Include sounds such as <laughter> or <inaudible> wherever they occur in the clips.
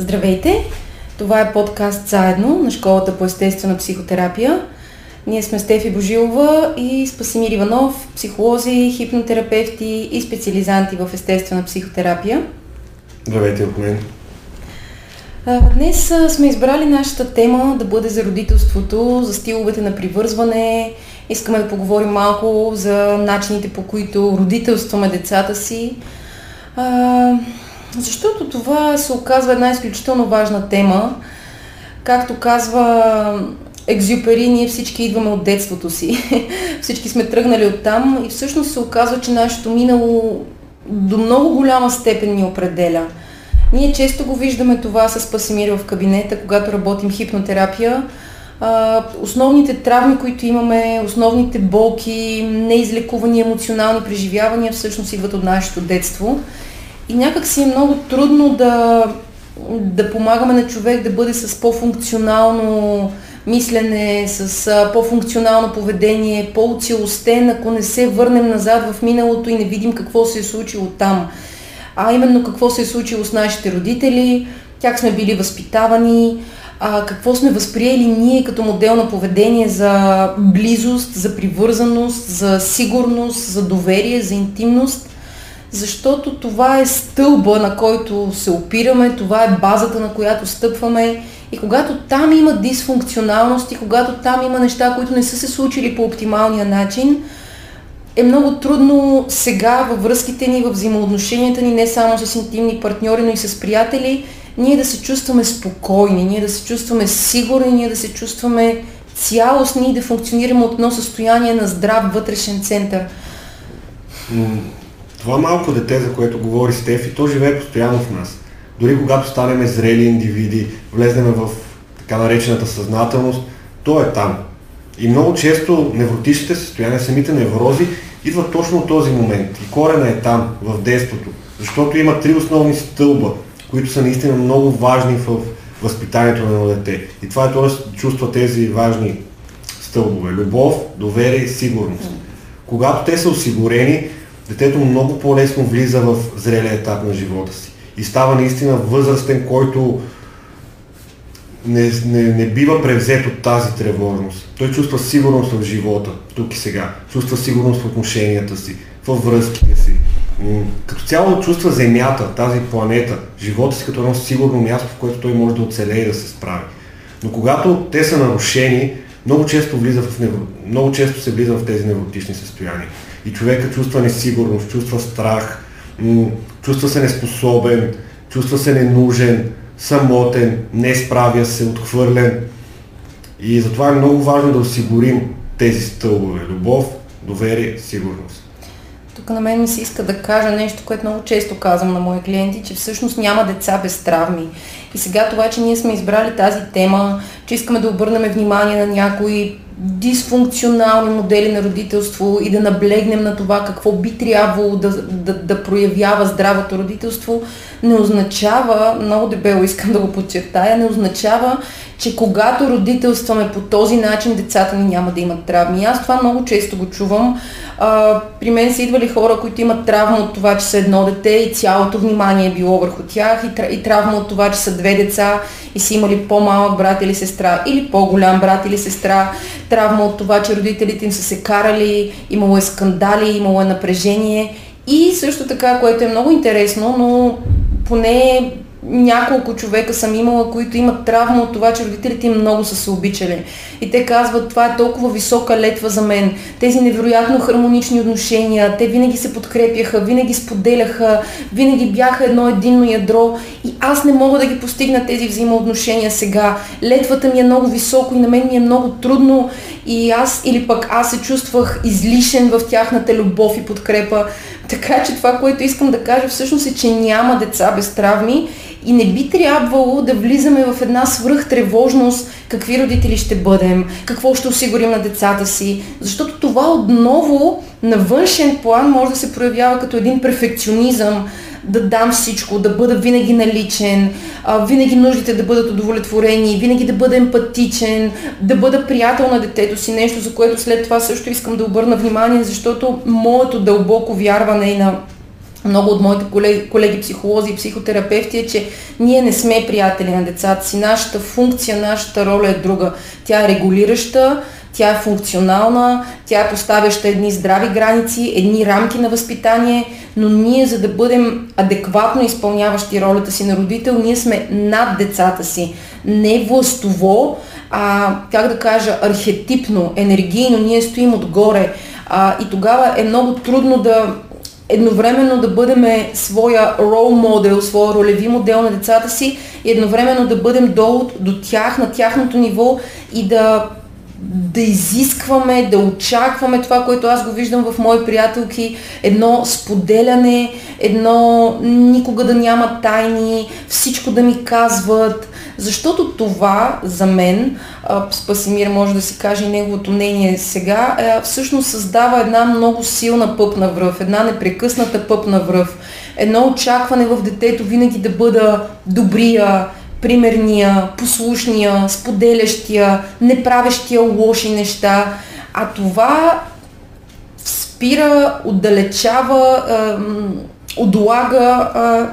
Здравейте! Това е подкаст Заедно на Школата по естествена психотерапия. Ние сме Стефи Божилова и Спасимир Иванов, психолози, хипнотерапевти и специализанти в естествена психотерапия. Здравейте от мен. Днес сме избрали нашата тема да бъде за родителството, за стиловете на привързване. Искаме да поговорим малко за начините по които родителстваме децата си. Защото това се оказва една изключително важна тема. Както казва Екзюпери, ние всички идваме от детството си. <laughs> всички сме тръгнали от там и всъщност се оказва, че нашето минало до много голяма степен ни определя. Ние често го виждаме това с Пасимир в кабинета, когато работим хипнотерапия. основните травми, които имаме, основните болки, неизлекувани емоционални преживявания всъщност идват от нашето детство. И някак си е много трудно да, да помагаме на човек да бъде с по-функционално мислене, с по-функционално поведение, по-целостен, ако не се върнем назад в миналото и не видим какво се е случило там. А именно какво се е случило с нашите родители, как сме били възпитавани, а, какво сме възприели ние като модел на поведение за близост, за привързаност, за сигурност, за доверие, за интимност защото това е стълба, на който се опираме, това е базата, на която стъпваме. И когато там има дисфункционалност и когато там има неща, които не са се случили по оптималния начин, е много трудно сега във връзките ни, в взаимоотношенията ни, не само с интимни партньори, но и с приятели, ние да се чувстваме спокойни, ние да се чувстваме сигурни, ние да се чувстваме цялостни и да функционираме от едно състояние на здрав вътрешен център. Това малко дете, за което говори Стефи, то живее постоянно в нас. Дори когато станем зрели индивиди, влезнем в така наречената съзнателност, то е там. И много често невротичните състояния, самите неврози, идват точно от този момент. И корена е там, в детството. Защото има три основни стълба, които са наистина много важни в възпитанието на едно дете. И това е т.е. чувства тези важни стълбове. Любов, доверие и сигурност. Когато те са осигурени, детето много по-лесно влиза в зрелия етап на живота си и става наистина възрастен, който не, не, не бива превзет от тази тревожност. Той чувства сигурност в живота, тук и сега. Чувства сигурност в отношенията си, в връзките си. Като цяло чувства Земята, тази планета, живота си като едно сигурно място, в което той може да оцелее и да се справи. Но когато те са нарушени, много често, влиза в невро... много често се влиза в тези невротични състояния. И човека чувства несигурност, чувства страх, чувства се неспособен, чувства се ненужен, самотен, не справя се, отхвърлен. И затова е много важно да осигурим тези стълбове. Любов, доверие, сигурност. Тук на мен ми се иска да кажа нещо, което много често казвам на мои клиенти, че всъщност няма деца без травми. И сега това, че ние сме избрали тази тема, че искаме да обърнем внимание на някои дисфункционални модели на родителство и да наблегнем на това какво би трябвало да, да, да проявява здравото родителство, не означава, много дебело искам да го подчертая, не означава, че когато родителстваме по този начин, децата ни няма да имат травми. Аз това много често го чувам. А, при мен са идвали хора, които имат травма от това, че са едно дете и цялото внимание е било върху тях и, травма от това, че са две деца и са имали по-малък брат или сестра или по-голям брат или сестра. Травма от това, че родителите им са се карали, имало е скандали, имало е напрежение. И също така, което е много интересно, но поне няколко човека съм имала, които имат травма от това, че родителите им много са се обичали. И те казват, това е толкова висока летва за мен. Тези невероятно хармонични отношения, те винаги се подкрепяха, винаги споделяха, винаги бяха едно единно ядро и аз не мога да ги постигна тези взаимоотношения сега. Летвата ми е много високо и на мен ми е много трудно и аз или пък аз се чувствах излишен в тяхната любов и подкрепа. Така че това, което искам да кажа всъщност е, че няма деца без травми и не би трябвало да влизаме в една свръхтревожност какви родители ще бъдем, какво ще осигурим на децата си, защото това отново на външен план може да се проявява като един перфекционизъм, да дам всичко, да бъда винаги наличен, винаги нуждите да бъдат удовлетворени, винаги да бъда емпатичен, да бъда приятел на детето си, нещо за което след това също искам да обърна внимание, защото моето дълбоко вярване и на много от моите колеги, психолози и психотерапевти е, че ние не сме приятели на децата си. Нашата функция, нашата роля е друга. Тя е регулираща, тя е функционална, тя е поставяща едни здрави граници, едни рамки на възпитание, но ние за да бъдем адекватно изпълняващи ролята си на родител, ние сме над децата си. Не властово, а как да кажа, архетипно, енергийно, ние стоим отгоре. А, и тогава е много трудно да едновременно да бъдем своя рол модел, своя ролеви модел на децата си и едновременно да бъдем долу до тях, на тяхното ниво и да да изискваме, да очакваме това, което аз го виждам в мои приятелки, едно споделяне, едно никога да няма тайни, всичко да ми казват, защото това за мен, Спасимир може да си каже неговото мнение сега, всъщност създава една много силна пъпна връв, една непрекъсната пъпна връв, едно очакване в детето винаги да бъда добрия, примерния, послушния, споделящия, неправещия лоши неща, а това спира, отдалечава, отлага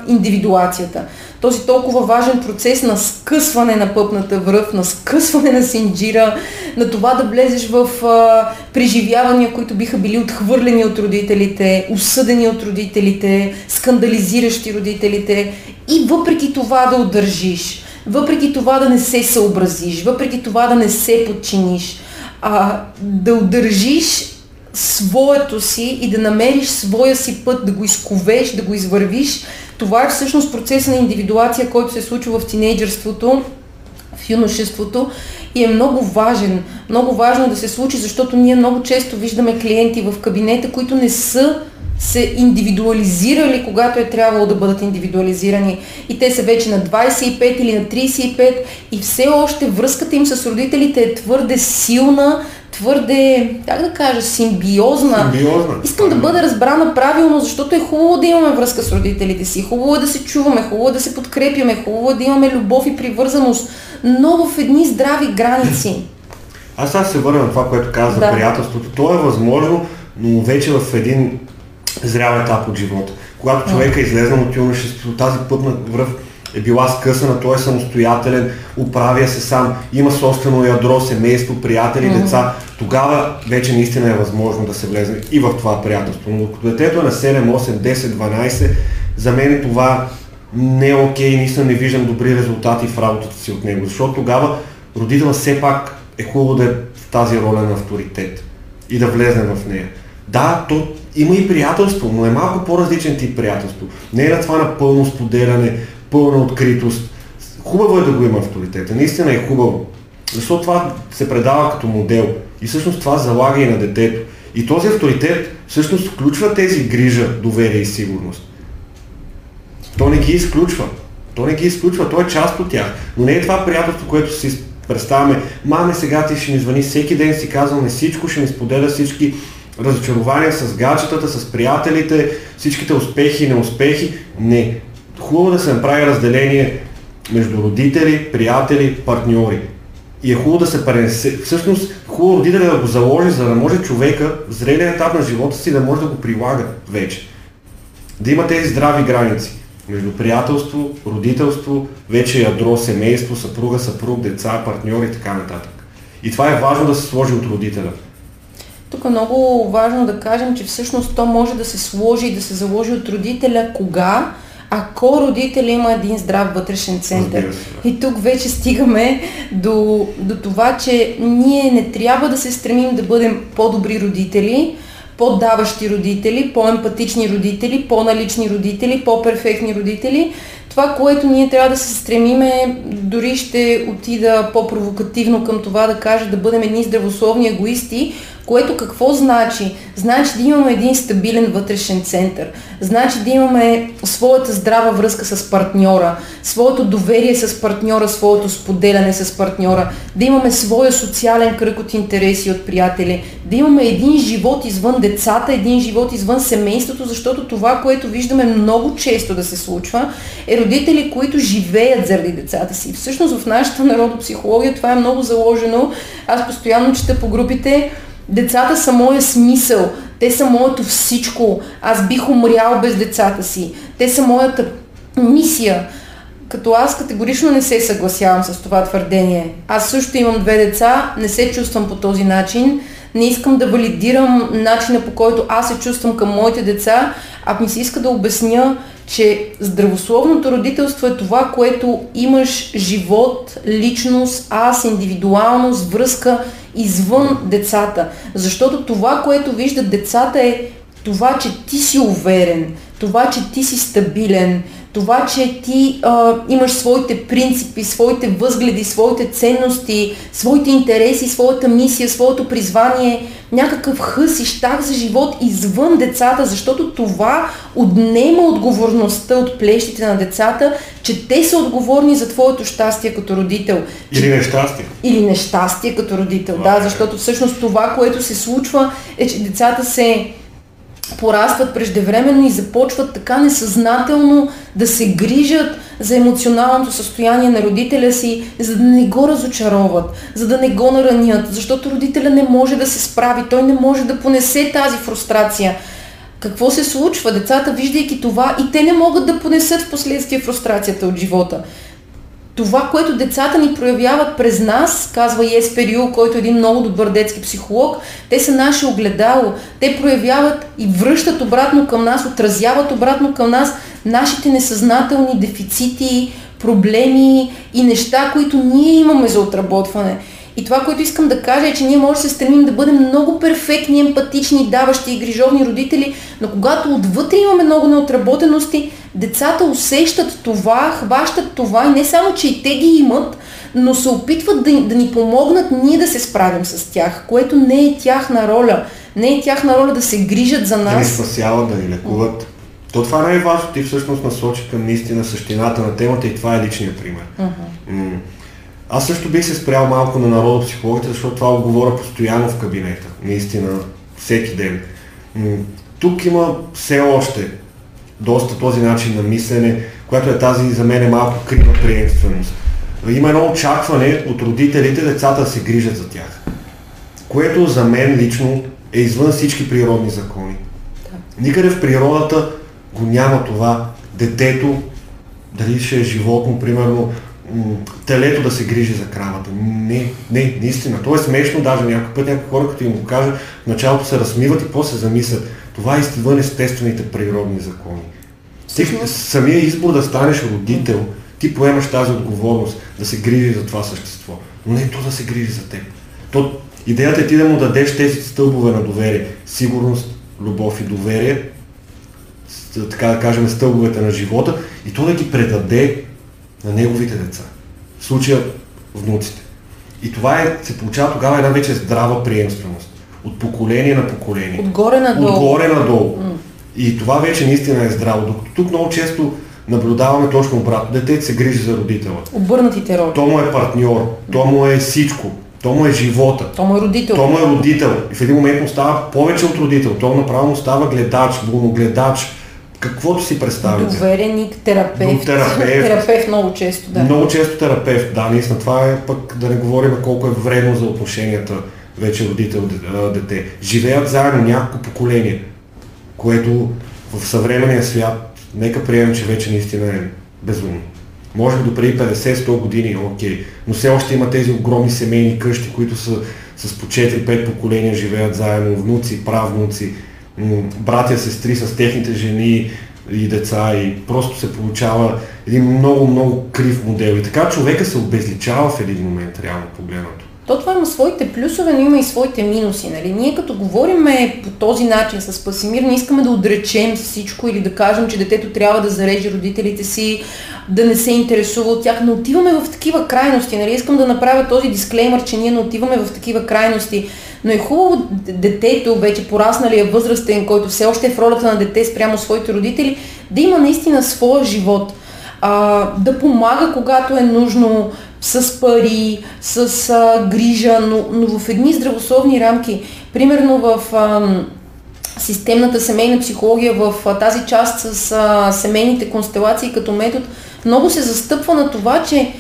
индивидуацията този толкова важен процес на скъсване на пъпната връв, на скъсване на синджира, на това да влезеш в а, преживявания, които биха били отхвърлени от родителите, осъдени от родителите, скандализиращи родителите и въпреки това да удържиш, въпреки това да не се съобразиш, въпреки това да не се подчиниш, а, да удържиш своето си и да намериш своя си път, да го изковеш, да го извървиш, това е всъщност процеса на индивидуация, който се случва в тинейджърството, в юношеството и е много важен. Много важно да се случи, защото ние много често виждаме клиенти в кабинета, които не са се индивидуализирали, когато е трябвало да бъдат индивидуализирани. И те са вече на 25 или на 35 и все още връзката им с родителите е твърде силна, твърде, как да кажа, симбиозна. симбиозна. Искам да бъда разбрана правилно, защото е хубаво да имаме връзка с родителите си, хубаво е да се чуваме, хубаво е да се подкрепяме, хубаво е да имаме любов и привързаност, но в едни здрави граници. <clears throat> Аз сега се върна на това, което каза да. за приятелството. То е възможно, но вече в един зрял етап от живота. Когато човек е излезнал от юношеството, тази пътна връв е била скъсана, той е самостоятелен, управя се сам, има собствено ядро, семейство, приятели, mm-hmm. деца, тогава вече наистина е възможно да се влезе и в това приятелство. Но докато детето е на 7, 8, 10, 12, за мен е това не е окей, наистина не виждам добри резултати в работата си от него, защото тогава родителът все пак е хубаво да е в тази роля на авторитет и да влезе в нея. Да, то има и приятелство, но е малко по-различен тип приятелство. Не е на това на пълно споделяне, пълна откритост. Хубаво е да го има авторитета, наистина е хубаво. Защото това се предава като модел и всъщност това залага и на детето. И този авторитет всъщност включва тези грижа, доверие и сигурност. То не ги изключва. То не ги изключва, то е част от тях. Но не е това приятелство, което си представяме. Маме, сега ти ще ми звъни всеки ден, си казваме всичко, ще ми споделя всички разочарования с гаджетата, с приятелите, всичките успехи и неуспехи. Не хубаво да се направи разделение между родители, приятели, партньори. И е хубаво да се пренесе. Всъщност, хубаво родителя да го заложи, за да може човека в зрелия етап на живота си да може да го прилага вече. Да има тези здрави граници между приятелство, родителство, вече ядро, семейство, съпруга, съпруг, деца, партньори и така нататък. И това е важно да се сложи от родителя. Тук е много важно да кажем, че всъщност то може да се сложи и да се заложи от родителя кога, ако родителя има един здрав вътрешен център. И тук вече стигаме до, до това, че ние не трябва да се стремим да бъдем по-добри родители, по-даващи родители, по-емпатични родители, по-налични родители, по-перфектни родители. Това, което ние трябва да се стремиме, дори ще отида по-провокативно към това да кажа да бъдем едни здравословни егоисти, което какво значи? Значи да имаме един стабилен вътрешен център. Значи да имаме своята здрава връзка с партньора, своето доверие с партньора, своето споделяне с партньора, да имаме своя социален кръг от интереси от приятели, да имаме един живот извън децата, един живот извън семейството, защото това, което виждаме много често да се случва, е родители, които живеят заради децата си. Всъщност в нашата народопсихология това е много заложено. Аз постоянно чета по групите Децата са моя смисъл. те са моето всичко, аз бих умрял без децата си, те са моята мисия. Като аз категорично не се съгласявам с това твърдение. Аз също имам две деца, не се чувствам по този начин, не искам да валидирам начина по който аз се чувствам към моите деца, а ми се иска да обясня, че здравословното родителство е това, което имаш живот, личност, аз, индивидуалност, връзка извън децата. Защото това, което виждат децата е това, че ти си уверен, това, че ти си стабилен, това, че ти а, имаш своите принципи, своите възгледи, своите ценности, своите интереси, своята мисия, своето призвание, някакъв хъс и щах за живот извън децата, защото това отнема отговорността от плещите на децата, че те са отговорни за твоето щастие като родител. Или нещастие. Или нещастие като родител, да, защото всъщност това, което се случва е, че децата се порастват преждевременно и започват така несъзнателно да се грижат за емоционалното състояние на родителя си, за да не го разочароват, за да не го наранят, защото родителя не може да се справи, той не може да понесе тази фрустрация. Какво се случва? Децата, виждайки това, и те не могат да понесат в последствие фрустрацията от живота това, което децата ни проявяват през нас, казва Ес Перио, който е един много добър детски психолог, те са наше огледало. Те проявяват и връщат обратно към нас, отразяват обратно към нас нашите несъзнателни дефицити, проблеми и неща, които ние имаме за отработване. И това, което искам да кажа е, че ние може да се стремим да бъдем много перфектни, емпатични, даващи и грижовни родители, но когато отвътре имаме много неотработености, децата усещат това, хващат това и не само, че и те ги имат, но се опитват да, да ни помогнат ние да се справим с тях, което не е тяхна роля. Не е тяхна роля да се грижат за нас. Да ни спасяват, да ни лекуват. То това не е важно. Ти всъщност насочи към наистина същината на темата и това е личният пример. Uh-huh. Аз също бих се спрял малко на народопсихологията, защото това го говоря постоянно в кабинета. Наистина, всеки ден. Тук има все още доста този начин на мислене, която е тази за мен е малко крива приемственост. Има едно очакване от родителите децата да се грижат за тях, което за мен лично е извън всички природни закони. Никъде в природата го няма това детето, дали ще е животно, примерно, телето да се грижи за кравата. Не, не, наистина. То е смешно, даже някой път някои хора, като им го кажа, в началото се размиват и после се замислят. Това е извън естествените природни закони. Ти, самия избор да станеш родител, ти поемаш тази отговорност да се грижи за това същество. Но не то да се грижи за теб. То, идеята е ти да му дадеш тези стълбове на доверие. Сигурност, любов и доверие, така да кажем, стълбовете на живота и то да ги предаде на неговите деца. В случая внуците. И това е, се получава тогава една вече здрава приемственост. От поколение на поколение. Отгоре надолу. Отгоре надолу. Mm. И това вече наистина е здраво. Докато тук много често наблюдаваме точно обратно. Детето се грижи за родителя. Обърнатите роли. То му е партньор, то му е всичко. То му е живота. То му е родител. То му е родител. И в един момент му става повече от родител. То направо му става гледач, гледач, каквото си представите. Довереник, терапевт. терапевт. терапевт много често, да. Много често терапевт, да, наистина. Това е пък да не говорим колко е вредно за отношенията вече родител-дете. Живеят заедно няколко поколения, което в съвременния свят, нека приемем, че вече наистина е безумно. Може би до преди 50-100 години, окей, но все още има тези огромни семейни къщи, които са с по 4-5 поколения живеят заедно, внуци, правнуци, братя, сестри с техните жени и деца и просто се получава един много, много крив модел. И така човека се обезличава в един момент, реално погледнато. То това има своите плюсове, но има и своите минуси. Нали? Ние като говорим по този начин с Пасимир, не искаме да отречем всичко или да кажем, че детето трябва да зареже родителите си, да не се интересува от тях. Не отиваме в такива крайности. Нали? Искам да направя този дисклеймер, че ние не отиваме в такива крайности. Но е хубаво детето, вече порасналия възрастен, който все още е в ролята на дете спрямо своите родители, да има наистина своя живот. А, да помага, когато е нужно, с пари, с а, грижа, но, но в едни здравословни рамки. Примерно в а, системната семейна психология, в а, тази част с а, семейните констелации като метод, много се застъпва на това, че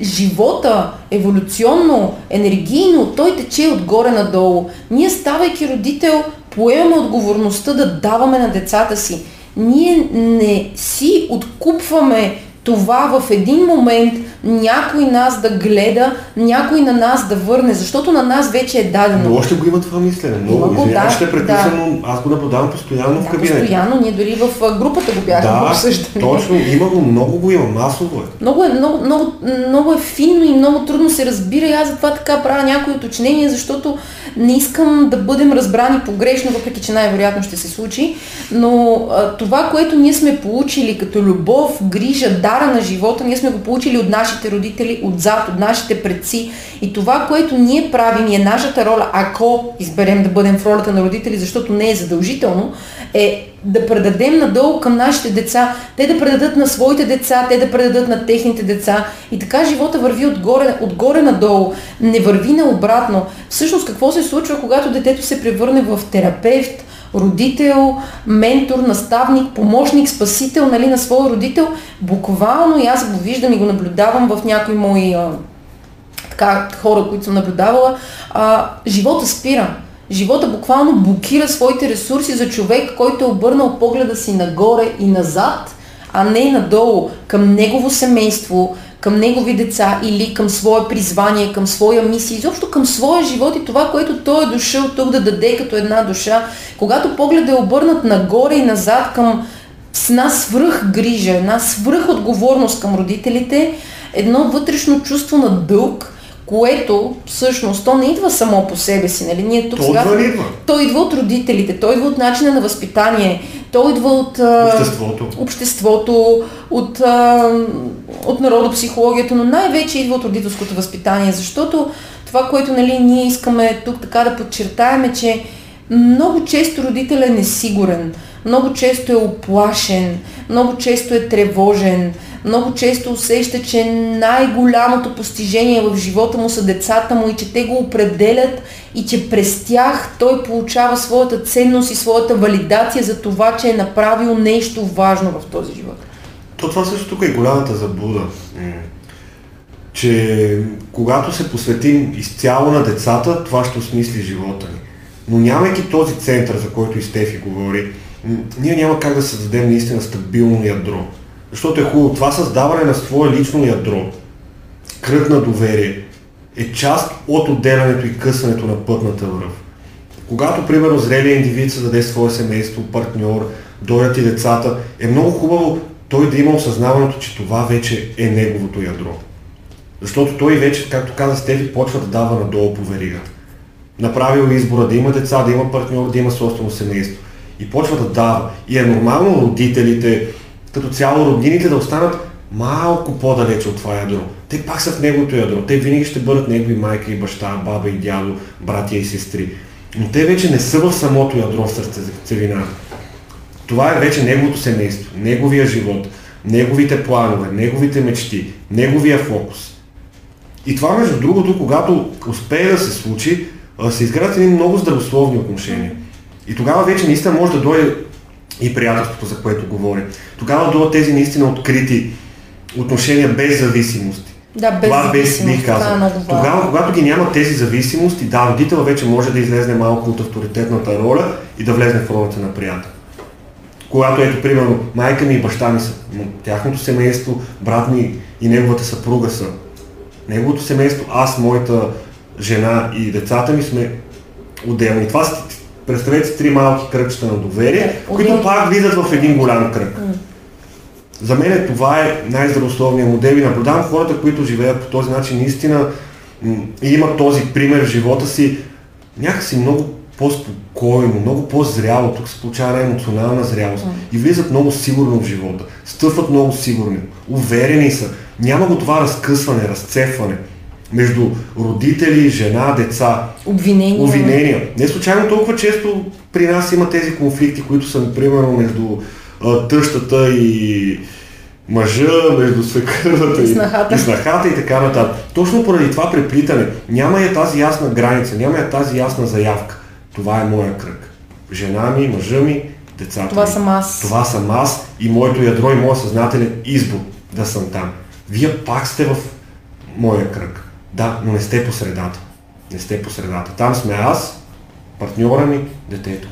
живота, еволюционно, енергийно, той тече отгоре надолу. Ние ставайки родител, поемаме отговорността да даваме на децата си. Ние не си откупваме това в един момент някой нас да гледа, някой на нас да върне, защото на нас вече е дадено. Но още го има това мислене. Много, Има го, да, ще преписано, да. аз го наблюдавам постоянно в Да, кабинета. постоянно, ние дори в групата го бяхме Да, обсъждали. точно, има го, много го има, масово е. Много е, много, много, много е финно и много трудно се разбира и аз затова така правя някои уточнения, защото не искам да бъдем разбрани погрешно, въпреки че най-вероятно ще се случи, но а, това, което ние сме получили като любов, грижа, дара на живота, ние сме го получили от нашите родители, отзад, от нашите предци и това, което ние правим и е нашата роля, ако изберем да бъдем в ролята на родители, защото не е задължително, е да предадем надолу към нашите деца, те да предадат на своите деца, те да предадат на техните деца. И така живота върви отгоре, отгоре надолу, не върви наобратно. Всъщност какво се случва, когато детето се превърне в терапевт, родител, ментор, наставник, помощник, спасител нали, на своя родител, буквално и аз го виждам и го наблюдавам в някои мои а, така, хора, които съм наблюдавала, а, живота спира. Живота буквално блокира своите ресурси за човек, който е обърнал погледа си нагоре и назад, а не надолу, към негово семейство, към негови деца или към свое призвание, към своя мисия, изобщо към своя живот и това, което той е дошъл тук да даде като една душа. Когато погледът е обърнат нагоре и назад към с една свръх грижа, една свръх отговорност към родителите, едно вътрешно чувство на дълг, което всъщност то не идва само по себе си. Нали? Ние тук То сега... отвън идва. Той идва от родителите, той идва от начина на възпитание, той идва от Обществото. обществото от, от народопсихологията, но най-вече идва от родителското възпитание, защото това, което нали, ние искаме тук така да подчертаем е, че много често родителят е несигурен, много често е оплашен, много често е тревожен, много често усеща, че най-голямото постижение в живота му са децата му и че те го определят и че през тях той получава своята ценност и своята валидация за това, че е направил нещо важно в този живот. То това също тук е голямата заблуда. М. Че когато се посветим изцяло на децата, това ще осмисли живота ни. Но нямайки този център, за който и Стефи говори, ние няма как да създадем наистина стабилно ядро. Защото е хубаво. Това създаване на свое лично ядро, кръг на доверие, е част от отделянето и късането на пътната връв. Когато, примерно, зрелият индивид създаде свое семейство, партньор, дойдат и децата, е много хубаво той да има осъзнаването, че това вече е неговото ядро. Защото той вече, както каза Стефи, почва да дава надолу по веригата. Направил е избора да има деца, да има партньор, да има собствено семейство. И почва да дава. И е нормално родителите, като цяло роднините да останат малко по-далече от това ядро. Те пак са в неговото ядро. Те винаги ще бъдат негови майка и баща, баба и дядо, братя и сестри. Но те вече не са в самото ядро в сърцевината. Това е вече неговото семейство, неговия живот, неговите планове, неговите мечти, неговия фокус. И това, между другото, когато успее да се случи, се изградят едни много здравословни отношения. И тогава вече наистина може да дойде и приятелството, за което говори. Тогава дойдат тези наистина открити отношения без зависимости. Да, без Това зависимост, бих е казал. много важно. Тогава, когато ги няма тези зависимости, да, родител вече може да излезне малко от авторитетната роля и да влезне в ролята на приятел. Когато ето, примерно, майка ми и баща ми са, но тяхното семейство, брат ми и неговата съпруга са. Неговото семейство, аз, моята жена и децата ми сме отделни. Това представете си, три малки кръгчета на доверие, които пак влизат в един голям кръг. За мен това е най-здравословният модел и наблюдавам хората, които живеят по този начин наистина и имат този пример в живота си някакси много по-спокойно, много по-зряло. Тук се получава емоционална зрялост. И влизат много сигурно в живота. Стъпват много сигурни. Уверени са. Няма го това разкъсване, разцепване между родители, жена, деца. Обвинения. Обвинения. Не случайно толкова често при нас има тези конфликти, които са примерно между а, тъщата и мъжа, между свекървата И и снахата и така нататък. Точно поради това преплитане няма я тази ясна граница, няма я тази ясна заявка. Това е моя кръг. Жена ми, мъжа ми, децата Това ми. съм аз. Това съм аз и моето ядро и моят съзнателен избор да съм там. Вие пак сте в моя кръг. Да, но не сте по средата. Не сте по средата. Там сме аз, партньора ми, детето.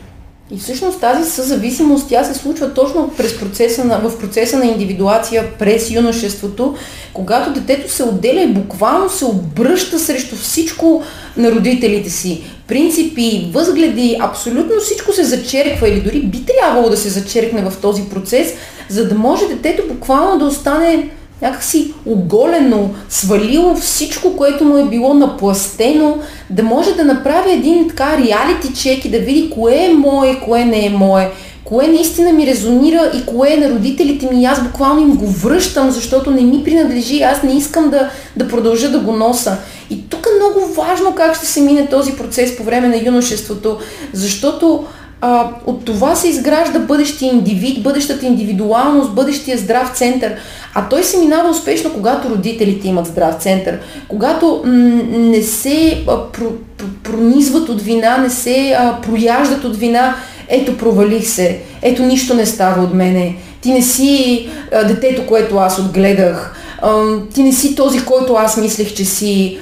И всъщност тази съзависимост, тя се случва точно през процеса на, в процеса на индивидуация през юношеството, когато детето се отделя и буквално се обръща срещу всичко на родителите си. Принципи, възгледи, абсолютно всичко се зачерква или дори би трябвало да се зачеркне в този процес, за да може детето буквално да остане някакси оголено, свалило всичко, което му е било напластено, да може да направи един така реалити чек и да види кое е мое, кое не е мое, кое наистина ми резонира и кое е на родителите ми. Аз буквално им го връщам, защото не ми принадлежи, аз не искам да, да продължа да го носа. И тук е много важно как ще се мине този процес по време на юношеството, защото а, от това се изгражда бъдещия индивид, бъдещата индивидуалност, бъдещия здрав център. А той се минава успешно, когато родителите имат здрав център, когато м- не се а, про, про, пронизват от вина, не се а, прояждат от вина. Ето, провалих се, ето, нищо не става от мене, ти не си а, детето, което аз отгледах, а, ти не си този, който аз мислех, че си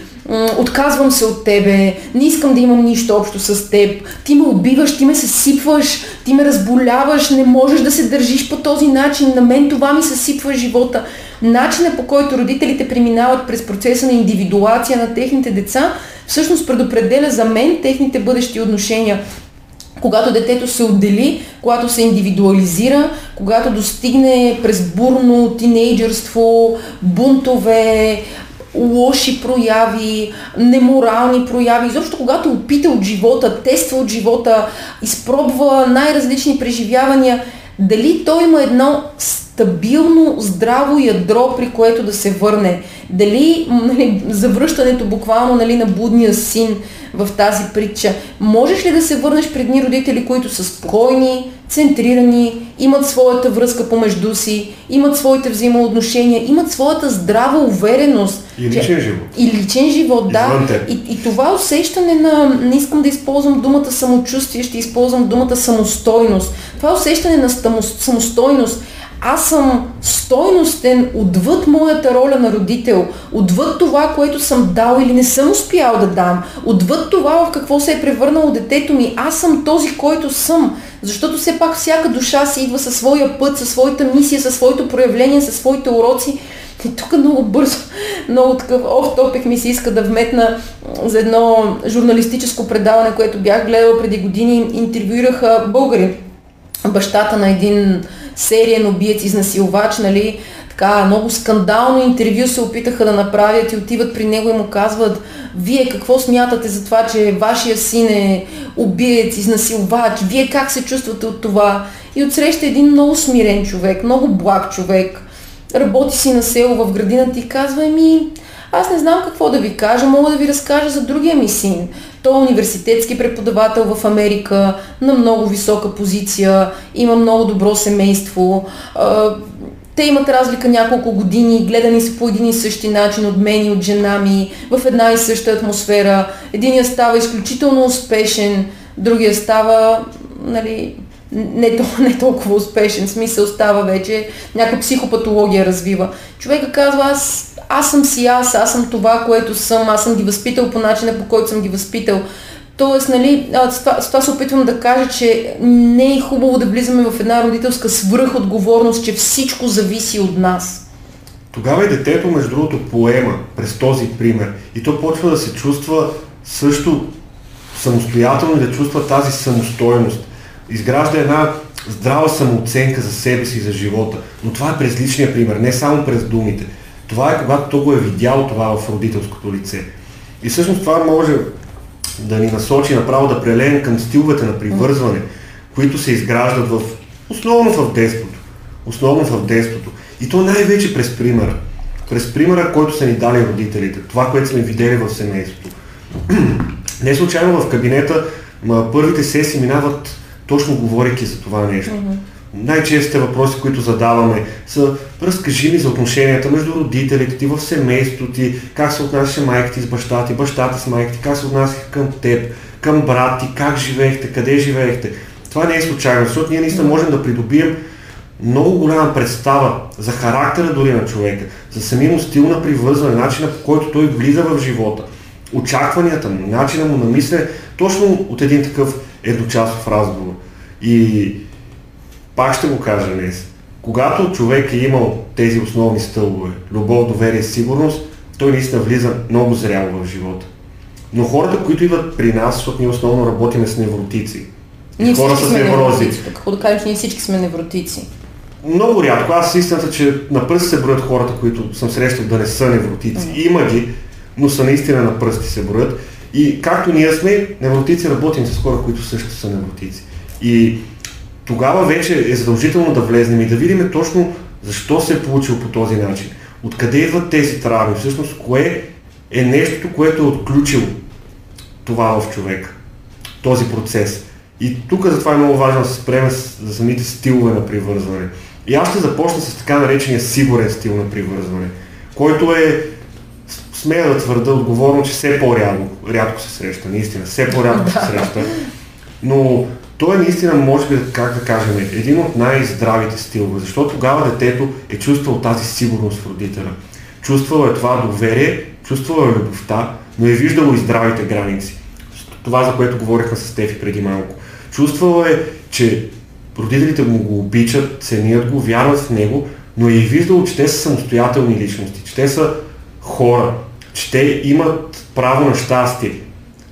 отказвам се от тебе, не искам да имам нищо общо с теб, ти ме убиваш, ти ме съсипваш, ти ме разболяваш, не можеш да се държиш по този начин, на мен това ми съсипва живота. Начинът по който родителите преминават през процеса на индивидуация на техните деца, всъщност предопределя за мен техните бъдещи отношения. Когато детето се отдели, когато се индивидуализира, когато достигне през бурно тинейджърство, бунтове, лоши прояви, неморални прояви, изобщо когато опита от живота, тества от живота, изпробва най-различни преживявания, дали той има едно стабилно, здраво ядро, при което да се върне. Дали нали, завръщането буквално нали, на будния син в тази притча. Можеш ли да се върнеш пред ни родители, които са спокойни, центрирани, имат своята връзка помежду си, имат своите взаимоотношения, имат своята здрава увереност. И личен живот. И личен живот, да. И, и това усещане на, не искам да използвам думата самочувствие, ще използвам думата самостойност. Това усещане на самостойност аз съм стойностен отвъд моята роля на родител, отвъд това, което съм дал или не съм успял да дам, отвъд това в какво се е превърнало детето ми. Аз съм този, който съм, защото все пак всяка душа си идва със своя път, със своята мисия, със своето проявление, със своите уроци. И тук много бързо, много такъв оф топик ми се иска да вметна за едно журналистическо предаване, което бях гледала преди години. Интервюираха българи, бащата на един сериен убиец, изнасилвач, нали, така много скандално интервю се опитаха да направят и отиват при него и му казват вие какво смятате за това, че вашия син е убиец, изнасилвач, вие как се чувствате от това? И отсреща един много смирен човек, много благ човек, работи си на село в градината и казва ми, аз не знам какво да ви кажа, мога да ви разкажа за другия ми син. Той е университетски преподавател в Америка, на много висока позиция, има много добро семейство. Те имат разлика няколко години, гледани са по един и същи начин от мен и от жена ми, в една и съща атмосфера. Единият става изключително успешен, другия става нали, не, <laughs> не толкова успешен, смисъл става вече, някаква психопатология развива. Човека казва, аз аз съм си аз, аз съм това, което съм, аз съм ги възпитал по начина, по който съм ги възпитал. Тоест, нали, с това, с това се опитвам да кажа, че не е хубаво да влизаме в една родителска свръхотговорност, че всичко зависи от нас. Тогава и детето, между другото, поема през този пример и то почва да се чувства също самостоятелно и да чувства тази самостойност. Изгражда една здрава самооценка за себе си и за живота. Но това е през личния пример, не само през думите. Това е когато то го е видял това в родителското лице. И всъщност това може да ни насочи направо да прелеем към стиловете на привързване, които се изграждат в, основно в детството. Основно в детството. И то най-вече през примера. През примера, който са ни дали родителите. Това, което сме видели в семейството. <clears throat> Не случайно в кабинета първите сесии минават точно говорейки за това нещо. Mm-hmm най-честите въпроси, които задаваме са разкажи ми за отношенията между родителите ти в семейството ти, как се отнасяше майка ти с баща ти, бащата с майка ти, как се отнасяха към теб, към брат ти, как живеехте, къде живеехте. Това не е случайно, защото ние наистина можем да придобием много голяма представа за характера дори на човека, за самия му стил на привързване, начина по който той влиза в живота, очакванията му, начина му на мислене, точно от един такъв едночасов разговор. И пак ще го кажа днес. Когато човек е имал тези основни стълбове, любов, доверие, сигурност, той наистина влиза много зряло в живота. Но хората, които идват при нас, защото ние основно работиме с невротици, ние хора с неврози. Какво да кажеш, ние всички сме невротици. Много рядко. Аз истината, че на пръсти се броят хората, които съм срещал да не са невротици. Mm. Има ги, но са наистина на пръсти се броят. И както ние сме невротици, работим с хора, които също са невротици. И тогава вече е задължително да влезнем и да видим точно защо се е получил по този начин. Откъде идват тези травми? Всъщност, кое е нещото, което е отключило това в човек, този процес. И тук затова е много важно да се спреме за самите стилове на привързване. И аз ще започна с така наречения сигурен стил на привързване, който е, смея да твърда отговорно, че все по-рядко рядко се среща, наистина, все по-рядко се среща. Но той е наистина, може би, как да кажем, един от най-здравите стилове, защото тогава детето е чувствал тази сигурност в родителя. Чувствало е това доверие, чувствало е любовта, но е виждало и здравите граници. Това, за което говорихме с Стефи преди малко. Чувствало е, че родителите му го обичат, ценят го, вярват в него, но е и виждало, че те са самостоятелни личности, че те са хора, че те имат право на щастие,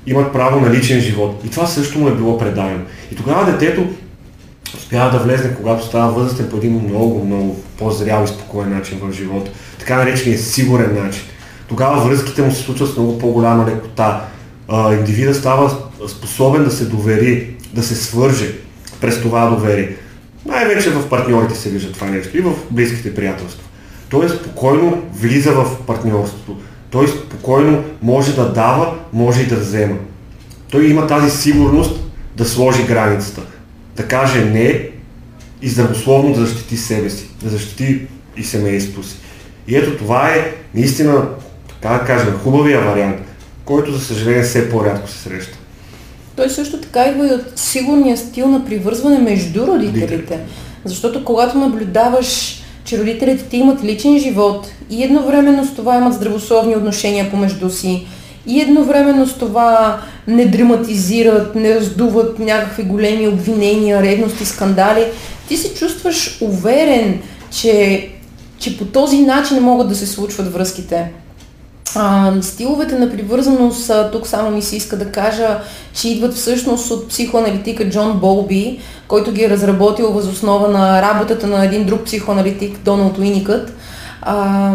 имат право на личен живот. И това също му е било предадено. И тогава детето успява да влезне, когато става възрастен по един много, много по-зрял и спокоен начин в живота. Така наречения сигурен начин. Тогава връзките му се случват с много по-голяма лекота. А, индивида става способен да се довери, да се свърже през това доверие. Най-вече в партньорите се вижда това нещо и в близките приятелства. Той спокойно влиза в партньорството. Той спокойно може да дава, може и да взема. Той има тази сигурност да сложи границата, да каже не и здравословно да защити себе си, да защити и семейството си. И ето това е наистина, така да кажем, хубавия вариант, който за съжаление все по-рядко се среща. Той също така идва и от сигурния стил на привързване между родителите. Защото когато наблюдаваш, че родителите ти имат личен живот и едновременно с това имат здравословни отношения помежду си, и едновременно с това не драматизират, не раздуват някакви големи обвинения, ревности, скандали, ти се чувстваш уверен, че, че по този начин могат да се случват връзките. А, стиловете на привързаност, тук само ми се иска да кажа, че идват всъщност от психоаналитика Джон Болби, който ги е разработил възоснова на работата на един друг психоаналитик, Доналд Уиникът. А,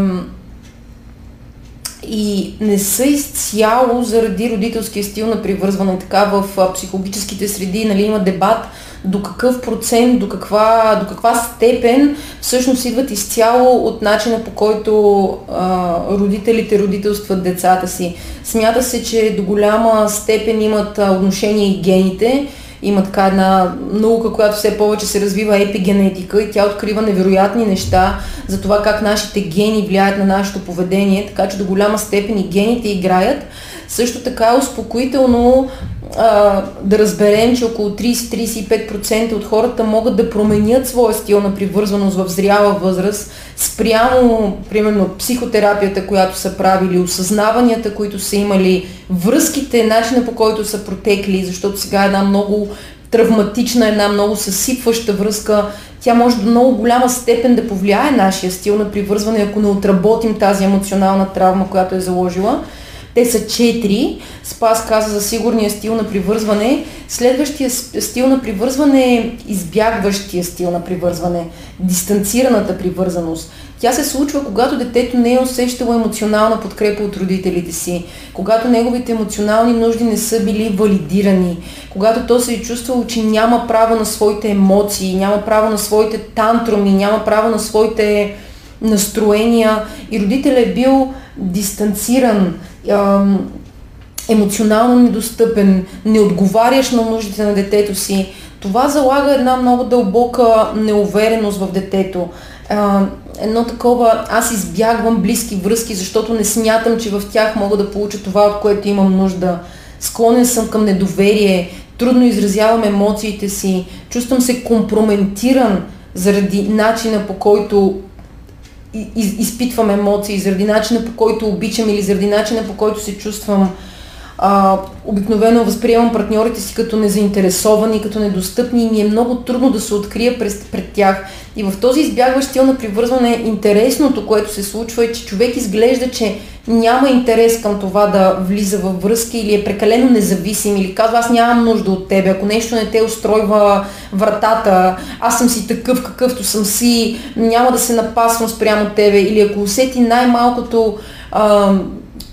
и не са изцяло заради родителския стил на привързване. Така в психологическите среди нали, има дебат до какъв процент, до каква, до каква степен всъщност идват изцяло от начина по който а, родителите родителстват децата си. Смята се, че до голяма степен имат отношение и гените, има така една наука, която все повече се развива епигенетика и тя открива невероятни неща за това как нашите гени влияят на нашето поведение, така че до голяма степен и гените играят. Също така е успокоително а, да разберем, че около 30-35% от хората могат да променят своя стил на привързваност в зряла възраст, спрямо, примерно, психотерапията, която са правили, осъзнаванията, които са имали, връзките, начина по който са протекли, защото сега е една много травматична, една много съсипваща връзка, тя може до много голяма степен да повлияе нашия стил на привързване, ако не отработим тази емоционална травма, която е заложила. Те са четири. Спас каза за сигурния стил на привързване. Следващия стил на привързване е избягващия стил на привързване, дистанцираната привързаност. Тя се случва, когато детето не е усещало емоционална подкрепа от родителите си, когато неговите емоционални нужди не са били валидирани, когато то се е чувствало, че няма право на своите емоции, няма право на своите тантруми, няма право на своите настроения и родителят е бил дистанциран, емоционално недостъпен, не отговаряш на нуждите на детето си, това залага една много дълбока неувереност в детето. едно такова, аз избягвам близки връзки, защото не смятам, че в тях мога да получа това, от което имам нужда. Склонен съм към недоверие, трудно изразявам емоциите си, чувствам се компрометиран заради начина по който из, изпитвам емоции, заради начина по който обичам или заради начина по който се чувствам. А, обикновено възприемам партньорите си като незаинтересовани, като недостъпни и ми е много трудно да се открия пред, пред тях. И в този избягващ стил на привързване интересното, което се случва е, че човек изглежда, че няма интерес към това да влиза във връзки или е прекалено независим или казва аз нямам нужда от тебе, ако нещо не те устройва вратата, аз съм си такъв какъвто съм си, няма да се напасвам спрямо тебе или ако усети най-малкото а,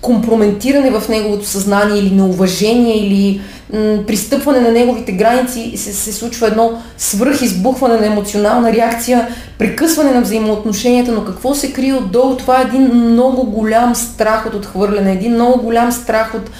компрометиране в неговото съзнание или неуважение или м- пристъпване на неговите граници се, се случва едно свръхизбухване на емоционална реакция, прекъсване на взаимоотношенията, но какво се крие отдолу? Това е един много голям страх от отхвърляне, един много голям страх от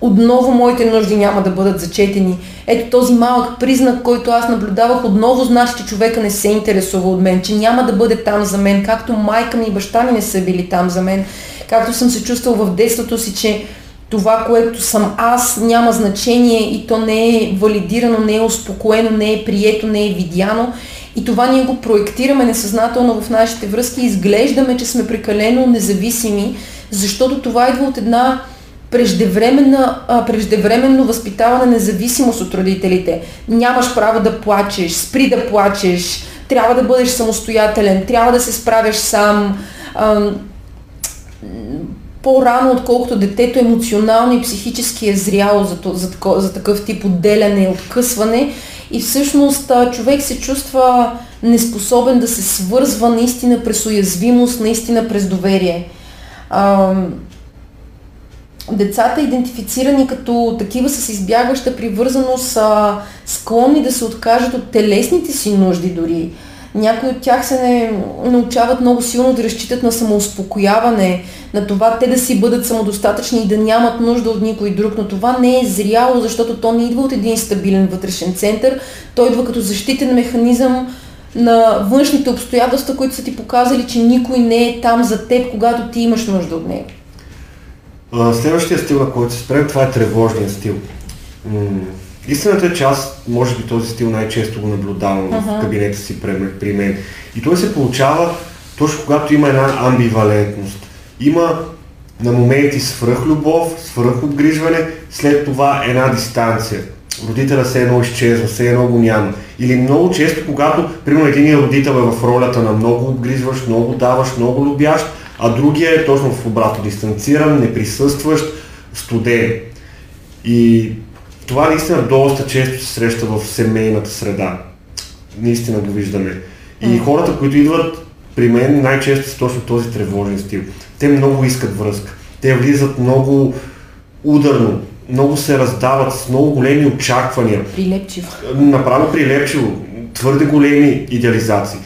отново моите нужди няма да бъдат зачетени. Ето този малък признак, който аз наблюдавах, отново значи, че човека не се интересува от мен, че няма да бъде там за мен, както майка ми и баща ми не са били там за мен както съм се чувствал в детството си, че това, което съм аз, няма значение и то не е валидирано, не е успокоено, не е прието, не е видяно. И това ние го проектираме несъзнателно в нашите връзки и изглеждаме, че сме прекалено независими, защото това идва от една преждевременно възпитаване на независимост от родителите. Нямаш право да плачеш, спри да плачеш, трябва да бъдеш самостоятелен, трябва да се справяш сам по-рано, отколкото детето емоционално и психически е зряло за, за, за такъв тип отделяне и откъсване. И всъщност човек се чувства неспособен да се свързва наистина през уязвимост, наистина през доверие. А, децата, идентифицирани като такива с избягваща привързаност, са склонни да се откажат от телесните си нужди дори. Някои от тях се не научават много силно да разчитат на самоуспокояване, на това те да си бъдат самодостатъчни и да нямат нужда от никой друг, но това не е зряло, защото то не идва от един стабилен вътрешен център, то идва като защитен механизъм на външните обстоятелства, които са ти показали, че никой не е там за теб, когато ти имаш нужда от него. Следващия стил, на който се спрем, това е тревожният стил. Истината е, че аз, може би, този стил най-често го наблюдавам uh-huh. в кабинета си при мен. И той се получава точно когато има една амбивалентност. Има на моменти свръхлюбов, свръхобгрижване, след това една дистанция. Родителя се едно изчезва, все едно го няма. Или много често, когато, примерно, един родител е в ролята на много обгризваш, много даваш, много любящ, а другия е точно в обратно дистанциран, неприсъстващ, студен. И това наистина доста често се среща в семейната среда. Наистина го виждаме. И хората, които идват при мен, най-често са точно този тревожен стил. Те много искат връзка. Те влизат много ударно, много се раздават с много големи очаквания. Прилепчиво. Направо прилепчиво. Твърде големи идеализации.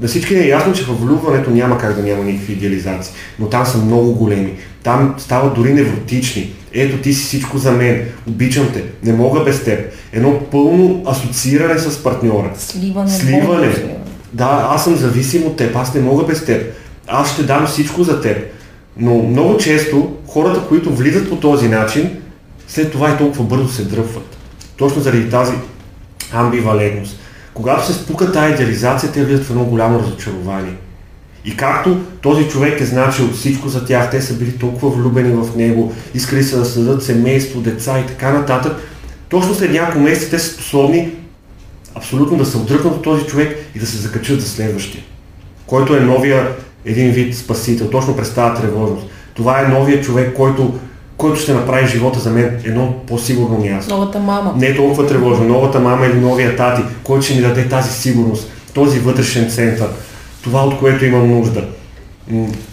На всички не е ясно, че във влюбването няма как да няма никакви идеализации, но там са много големи. Там стават дори невротични. Ето ти си всичко за мен, обичам те, не мога без теб. Едно пълно асоцииране с партньора. Сливане. Сливане. Да, аз съм зависим от теб, аз не мога без теб. Аз ще дам всичко за теб. Но много често хората, които влизат по този начин, след това и толкова бързо се дръпват. Точно заради тази амбивалентност. Когато се спука тази идеализация, те влизат в едно голямо разочарование. И както този човек е значил всичко за тях, те са били толкова влюбени в него, искали са да създадат семейство, деца и така нататък, точно след няколко месеца те са способни абсолютно да се отдръпнат от този човек и да се закачат за следващия, който е новия един вид спасител, точно през тази тревожност. Това е новия човек, който, който ще направи живота за мен едно по-сигурно място. Новата мама. Не е толкова тревожно. Новата мама или новия тати, който ще ми даде тази сигурност, този вътрешен център, това от което имам нужда.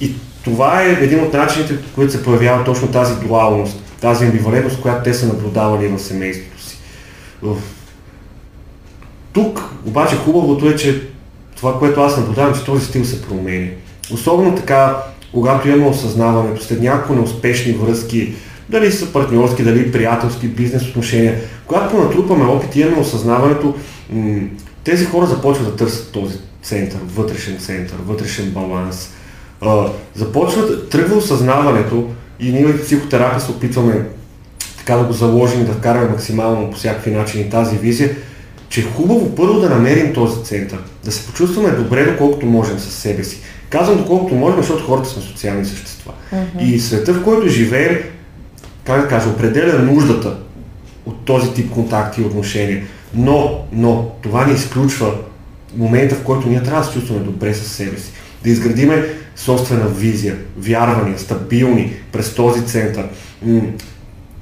И това е един от начините, които се появява точно тази дуалност, тази амбивалентност, която те са наблюдавали в семейството си. Тук обаче хубавото е, че това, което аз наблюдавам, че този стил се променя. Особено така, когато имаме осъзнаването след няколко неуспешни връзки, дали са партньорски, дали приятелски, бизнес отношения, когато натрупаме опит и имаме осъзнаването, тези хора започват да търсят този център, вътрешен център, вътрешен баланс. започват, тръгва осъзнаването и ние в психотерапия се опитваме така да го заложим, да вкараме максимално по всякакви начини тази визия, че е хубаво първо да намерим този център, да се почувстваме добре, доколкото можем със себе си. Казвам доколкото можем, защото хората сме социални същества. Uh-huh. И света, в който живеем, как да кажа, определя нуждата от този тип контакти и отношения. Но, но това не изключва момента, в който ние трябва да се чувстваме добре със себе си. Да изградиме собствена визия, вярвания, стабилни през този център,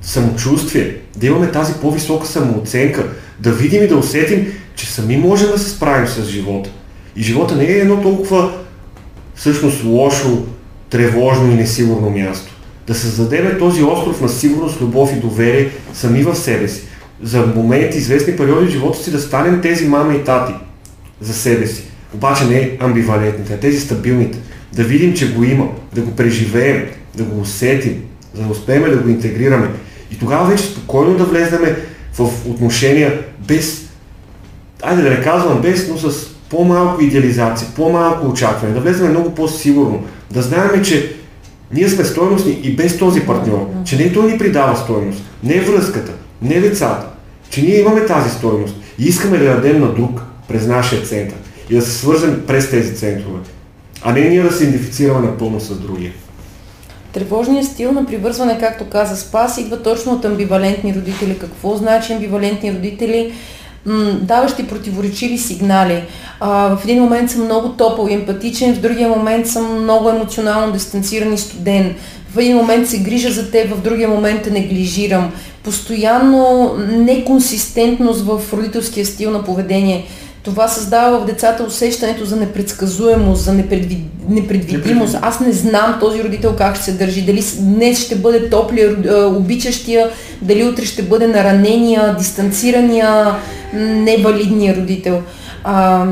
самочувствие, да имаме тази по-висока самооценка, да видим и да усетим, че сами можем да се справим с живота. И живота не е едно толкова всъщност лошо, тревожно и несигурно място. Да създадем този остров на сигурност, любов и доверие сами в себе си. За моменти, известни периоди в живота си да станем тези мама и тати за себе си. Обаче не амбивалентните, а тези стабилните. Да видим, че го има, да го преживеем, да го усетим, за да успеем да го интегрираме. И тогава вече спокойно да влезнем в отношения без, айде да не казвам без, но с по-малко идеализация, по-малко очакване, да влезем много по-сигурно, да знаем, че ние сме стойностни и без този партньор, че не той ни придава стойност, не връзката, не децата, че ние имаме тази стойност и искаме да дадем на друг през нашия център и да се свържем през тези центрове, а не ние да се идентифицираме напълно с другия. Тревожният стил на привързване, както каза Спас, идва точно от амбивалентни родители. Какво значи амбивалентни родители? Даващи противоречиви сигнали. А, в един момент съм много топъл и емпатичен, в другия момент съм много емоционално дистанциран и студен. В един момент се грижа за теб, в другия момент те неглижирам. Постоянно неконсистентност в родителския стил на поведение – това създава в децата усещането за непредсказуемост, за непредвид... непредвидимост. Аз не знам този родител как ще се държи. Дали днес ще бъде топлия, обичащия, дали утре ще бъде наранения, дистанцирания, невалидния родител. А,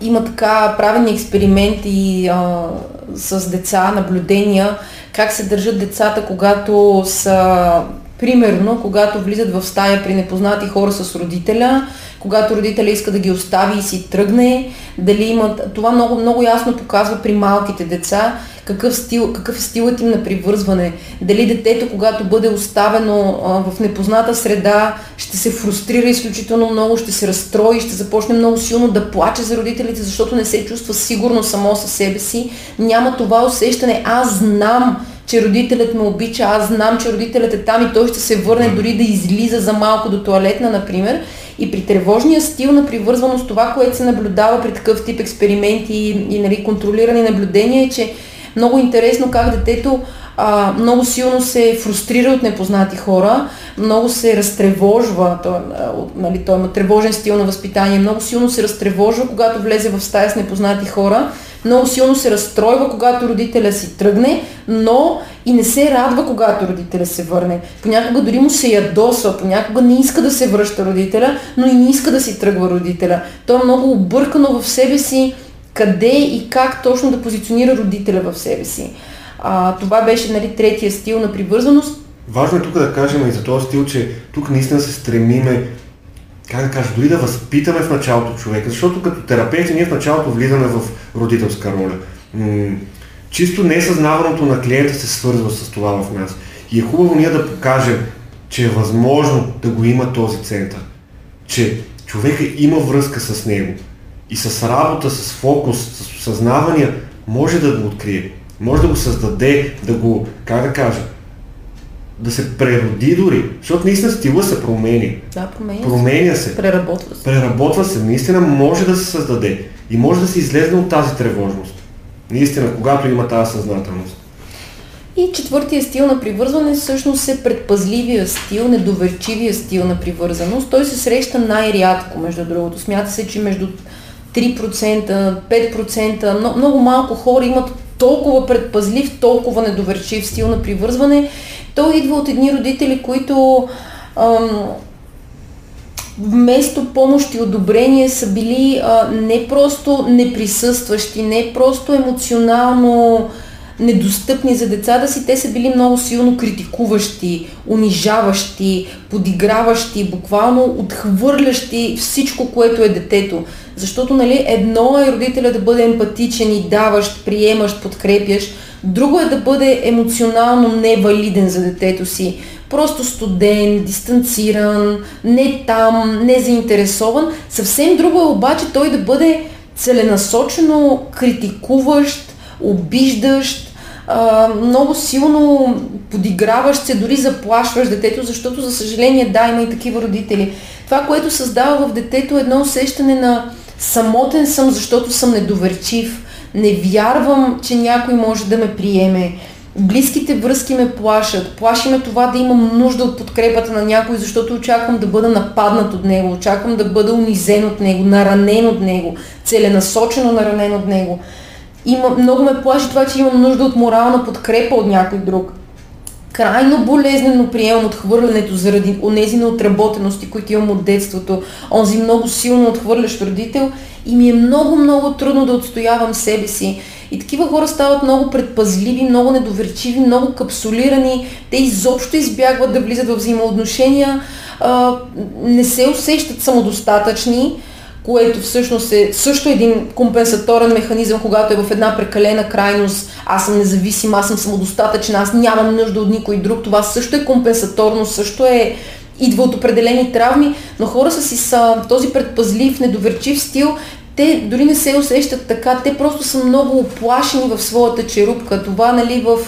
има така правени експерименти а, с деца, наблюдения, как се държат децата, когато са, примерно, когато влизат в стая при непознати хора с родителя, когато родителя иска да ги остави и си тръгне, дали имат... Това много, много ясно показва при малките деца какъв, стил, какъв е стилът им на привързване. Дали детето, когато бъде оставено а, в непозната среда, ще се фрустрира изключително много, ще се разстрои, ще започне много силно да плаче за родителите, защото не се чувства сигурно само със себе си. Няма това усещане. Аз знам, че родителят ме обича, аз знам, че родителят е там и той ще се върне дори да излиза за малко до туалетна, например. И при тревожния стил на привързваност, това, което се наблюдава при такъв тип експерименти и, и нали, контролирани наблюдения е, че много интересно как детето а, много силно се фрустрира от непознати хора, много се разтревожва, той, нали, той има тревожен стил на възпитание, много силно се разтревожва, когато влезе в стая с непознати хора, много силно се разстройва, когато родителя си тръгне, но и не се радва, когато родителя се върне. Понякога дори му се ядосва, понякога не иска да се връща родителя, но и не иска да си тръгва родителя. Той е много объркано в себе си къде и как точно да позиционира родителя в себе си. А, това беше нали, третия стил на привързаност. Важно е тук да кажем и за този стил, че тук наистина се стремиме как да кажа, дори да възпитаме в началото човека, защото като терапевти ние в началото влизаме в родителска роля. Чисто несъзнаваното на клиента се свързва с това в нас. И е хубаво ние да покажем, че е възможно да го има този център. Че човека има връзка с него. И с работа, с фокус, с осъзнавания може да го открие. Може да го създаде, да го, как да кажа, да се прероди дори, защото наистина стила се промени. Да, променя, променя се. Преработва се. Преработва се. Наистина може да се създаде и може да се излезе от тази тревожност. Наистина, когато има тази съзнателност. И четвъртия стил на привързване всъщност е предпазливия стил, недоверчивия стил на привързаност. Той се среща най-рядко, между другото. Смята се, че между 3%, 5%, много, много малко хора имат толкова предпазлив, толкова недоверчив стил на привързване. Той идва от едни родители, които ам, вместо помощ и одобрение са били а, не просто неприсъстващи, не просто емоционално недостъпни за децата си, те са били много силно критикуващи, унижаващи, подиграващи, буквално отхвърлящи всичко, което е детето. Защото нали, едно е родителя да бъде емпатичен и даващ, приемащ, подкрепящ, друго е да бъде емоционално невалиден за детето си. Просто студен, дистанциран, не там, не заинтересован. Съвсем друго е обаче той да бъде целенасочено критикуващ, обиждащ, много силно подиграваш се, дори заплашваш детето, защото за съжаление да, има и такива родители. Това, което създава в детето е едно усещане на самотен съм, защото съм недоверчив, не вярвам, че някой може да ме приеме. Близките връзки ме плашат. Плаши ме това да имам нужда от подкрепата на някой, защото очаквам да бъда нападнат от него, очаквам да бъда унизен от него, наранен от него, целенасочено наранен от него. Има, много ме плаши това, че имам нужда от морална подкрепа от някой друг. Крайно болезнено приемам отхвърлянето заради онези неотработености, които имам от детството, онзи много силно отхвърлящ родител и ми е много, много трудно да отстоявам себе си. И такива хора стават много предпазливи, много недоверчиви, много капсулирани. Те изобщо избягват да влизат в взаимоотношения, не се усещат самодостатъчни, което всъщност е също един компенсаторен механизъм, когато е в една прекалена крайност. Аз съм независим, аз съм самодостатъчен, аз нямам нужда от никой друг. Това също е компенсаторно, също е идва от определени травми, но хора са си с този предпазлив, недоверчив стил, те дори не се усещат така, те просто са много оплашени в своята черупка. Това, нали, в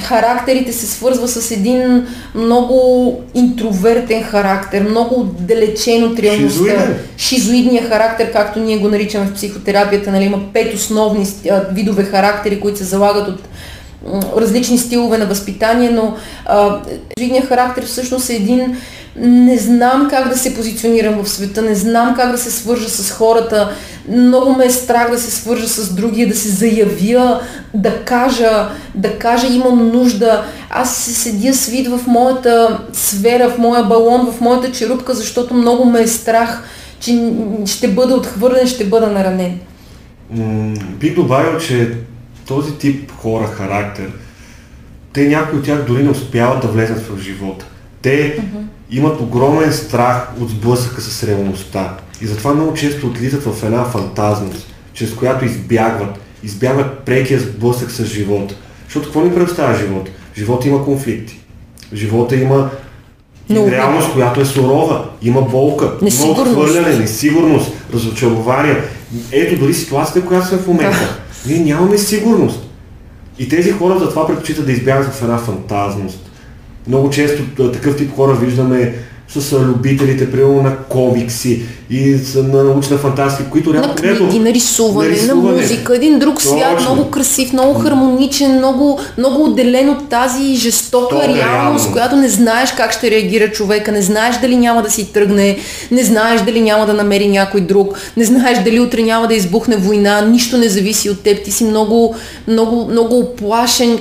характерите се свързва с един много интровертен характер, много отдалечен от реалността. Шизоидния характер, както ние го наричаме в психотерапията, нали, има пет основни видове характери, които се залагат от различни стилове на възпитание, но шизоидният характер всъщност е един не знам как да се позиционирам в света, не знам как да се свържа с хората, много ме е страх да се свържа с другия, да се заявя, да кажа, да кажа имам нужда. Аз се седя свит в моята сфера, в моя балон, в моята черупка, защото много ме е страх, че ще бъда отхвърлен, ще бъда наранен. бих добавил, че този тип хора, характер, те някои от тях дори не успяват да влезат в живота. Те uh-huh имат огромен страх от сблъсъка с реалността. И затова много често отлитат в една фантазност, чрез която избягват. Избягват прекия сблъсък с живота. Защото какво ни представя живот? Живота има конфликти. Живота има но, реалност, която е сурова, има болка, има отхвърляне, несигурност, разочарование. Ето дори ситуацията, която сме в момента. Ние нямаме сигурност. И тези хора затова предпочитат да избягат в една фантазност. Много често такъв тип хора виждаме с любителите, примерно на комикси и на научна фантастика, които реално... На книги, на рисуване, на, рисуване, на музика, един друг Точно. свят, много красив, много хармоничен, много, много отделен от тази жестока реалност, реалност, която не знаеш как ще реагира човека, не знаеш дали няма да си тръгне, не знаеш дали няма да намери някой друг, не знаеш дали утре няма да избухне война, нищо не зависи от теб, ти си много, много, много оплашен,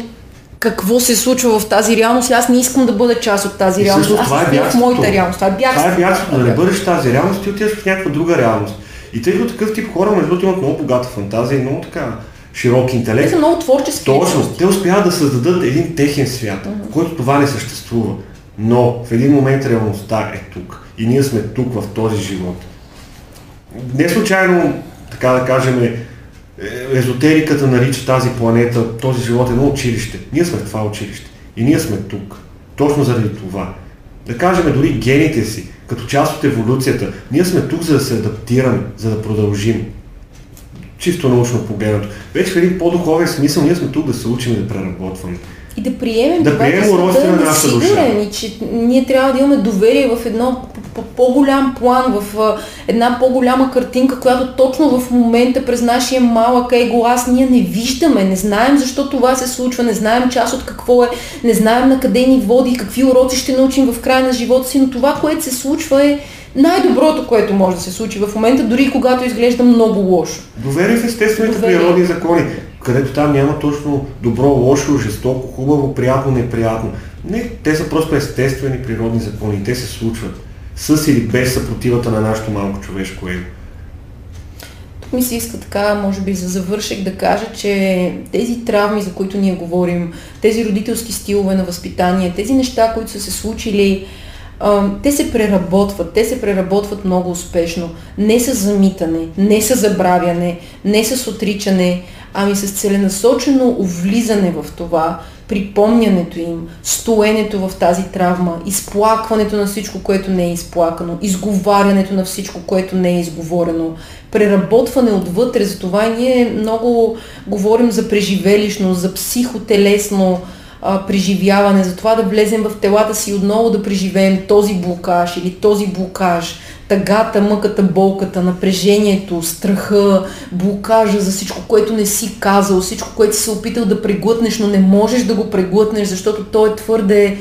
какво се случва в тази реалност аз не искам да бъда част от тази реалност. Аз това е в моята реалност. Това е бягството. Това е бягството, да не бъдеш тази реалност, ти отиваш в някаква друга реалност. И тъй като такъв тип хора, между другото, имат много богата фантазия и много така широк интелект. Те са много творчески. Точно. Те успяват да създадат един техен свят, uh-huh. в който това не съществува. Но в един момент реалността е тук. И ние сме тук в този живот. Не случайно, така да кажем, езотериката нарича тази планета, този живот едно училище. Ние сме в това училище. И ние сме тук. Точно заради това. Да кажем дори гените си, като част от еволюцията. Ние сме тук, за да се адаптираме, за да продължим. Чисто научно погледнато. Вече в един по-духовен смисъл ние сме тук да се учим и да преработваме. И да приемем да това, приемем че на нашата душа. и че ние трябва да имаме доверие в едно по-голям план, в една по-голяма картинка, която точно в момента през нашия малък его аз ние не виждаме, не знаем защо това се случва, не знаем част от какво е, не знаем на къде ни води, какви уроци ще научим в края на живота си, но това, което се случва е най-доброто, което може да се случи в момента, дори когато изглежда много лошо. Доверие в естествените природни закони където там няма точно добро, лошо, жестоко, хубаво, приятно, неприятно. Не, те са просто естествени природни закони те се случват с или без съпротивата на нашето малко човешко его. Тук ми се иска така, може би за завършек да кажа, че тези травми, за които ние говорим, тези родителски стилове на възпитание, тези неща, които са се случили, те се преработват, те се преработват много успешно. Не с замитане, не с забравяне, не с отричане, ами с целенасочено влизане в това, припомнянето им, стоенето в тази травма, изплакването на всичко, което не е изплакано, изговарянето на всичко, което не е изговорено, преработване отвътре. За това ние много говорим за преживелищно, за психотелесно а, преживяване, за това да влезем в телата си отново да преживеем този блокаж или този блокаж, тъгата, мъката, болката, напрежението, страха, блокажа за всичко, което не си казал, всичко, което си се опитал да преглътнеш, но не можеш да го преглътнеш, защото то е твърде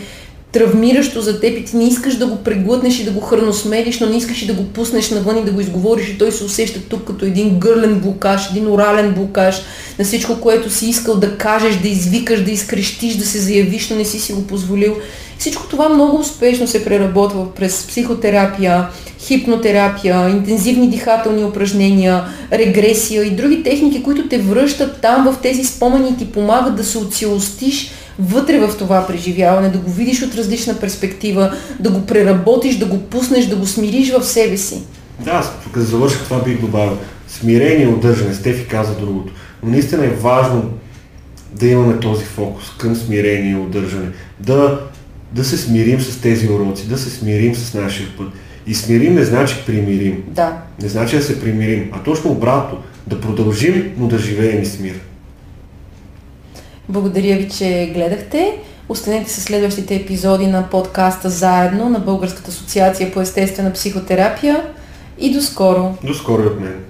травмиращо за теб и ти не искаш да го преглътнеш и да го храносмелиш, но не искаш и да го пуснеш навън и да го изговориш и той се усеща тук като един гърлен блокаж, един орален блокаж на всичко, което си искал да кажеш, да извикаш, да изкрещиш, да се заявиш, но не си си го позволил. Всичко това много успешно се преработва през психотерапия, хипнотерапия, интензивни дихателни упражнения, регресия и други техники, които те връщат там в тези спомени и ти помагат да се оцелостиш вътре в това преживяване, да го видиш от различна перспектива, да го преработиш, да го пуснеш, да го смириш в себе си. Да, аз тук за завърша това бих добавил. Смирение и удържане. Стефи каза другото. Но наистина е важно да имаме този фокус към смирение и удържане. Да, да се смирим с тези уроци, да се смирим с нашия път. И смирим не значи примирим. Да. Не значи да се примирим, а точно обратно. Да продължим, но да живеем и с мир. Благодаря ви, че гледахте. Останете с следващите епизоди на подкаста заедно на Българската асоциация по естествена психотерапия и до скоро. До скоро от мен.